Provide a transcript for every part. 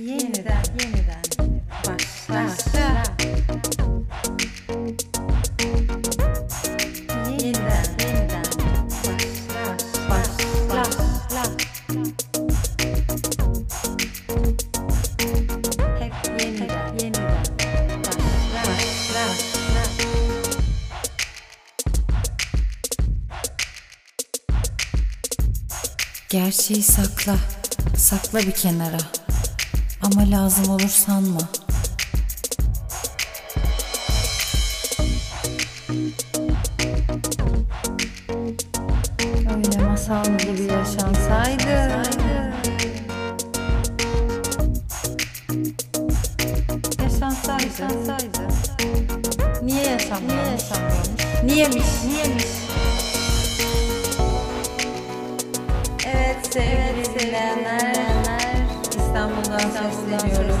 yeniden yeniden başla. başla. Yeniden yeniden başla. Başla. Hep yeniden yeniden başla. Başla. Gerçeği sakla, sakla bir kenara. Ama lazım olur sanma. Öyle masal gibi yaşansaydı. Yaşansaydı. Yaşansaydı. Niye yaşanmıyor? Niye yaşanmıyormuş? Niyemiş? Niyemiş? Evet sevgili dinleyenler, İstanbul'dan, sesleniyoruz.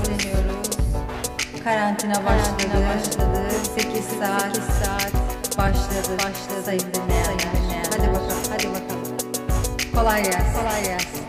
Karantina başladı. başladı. 8 saat, saat başladı. Başladı sayın dinleyenler. Hadi bakalım, hadi bakalım. Kolay gelsin. Kolay gelsin.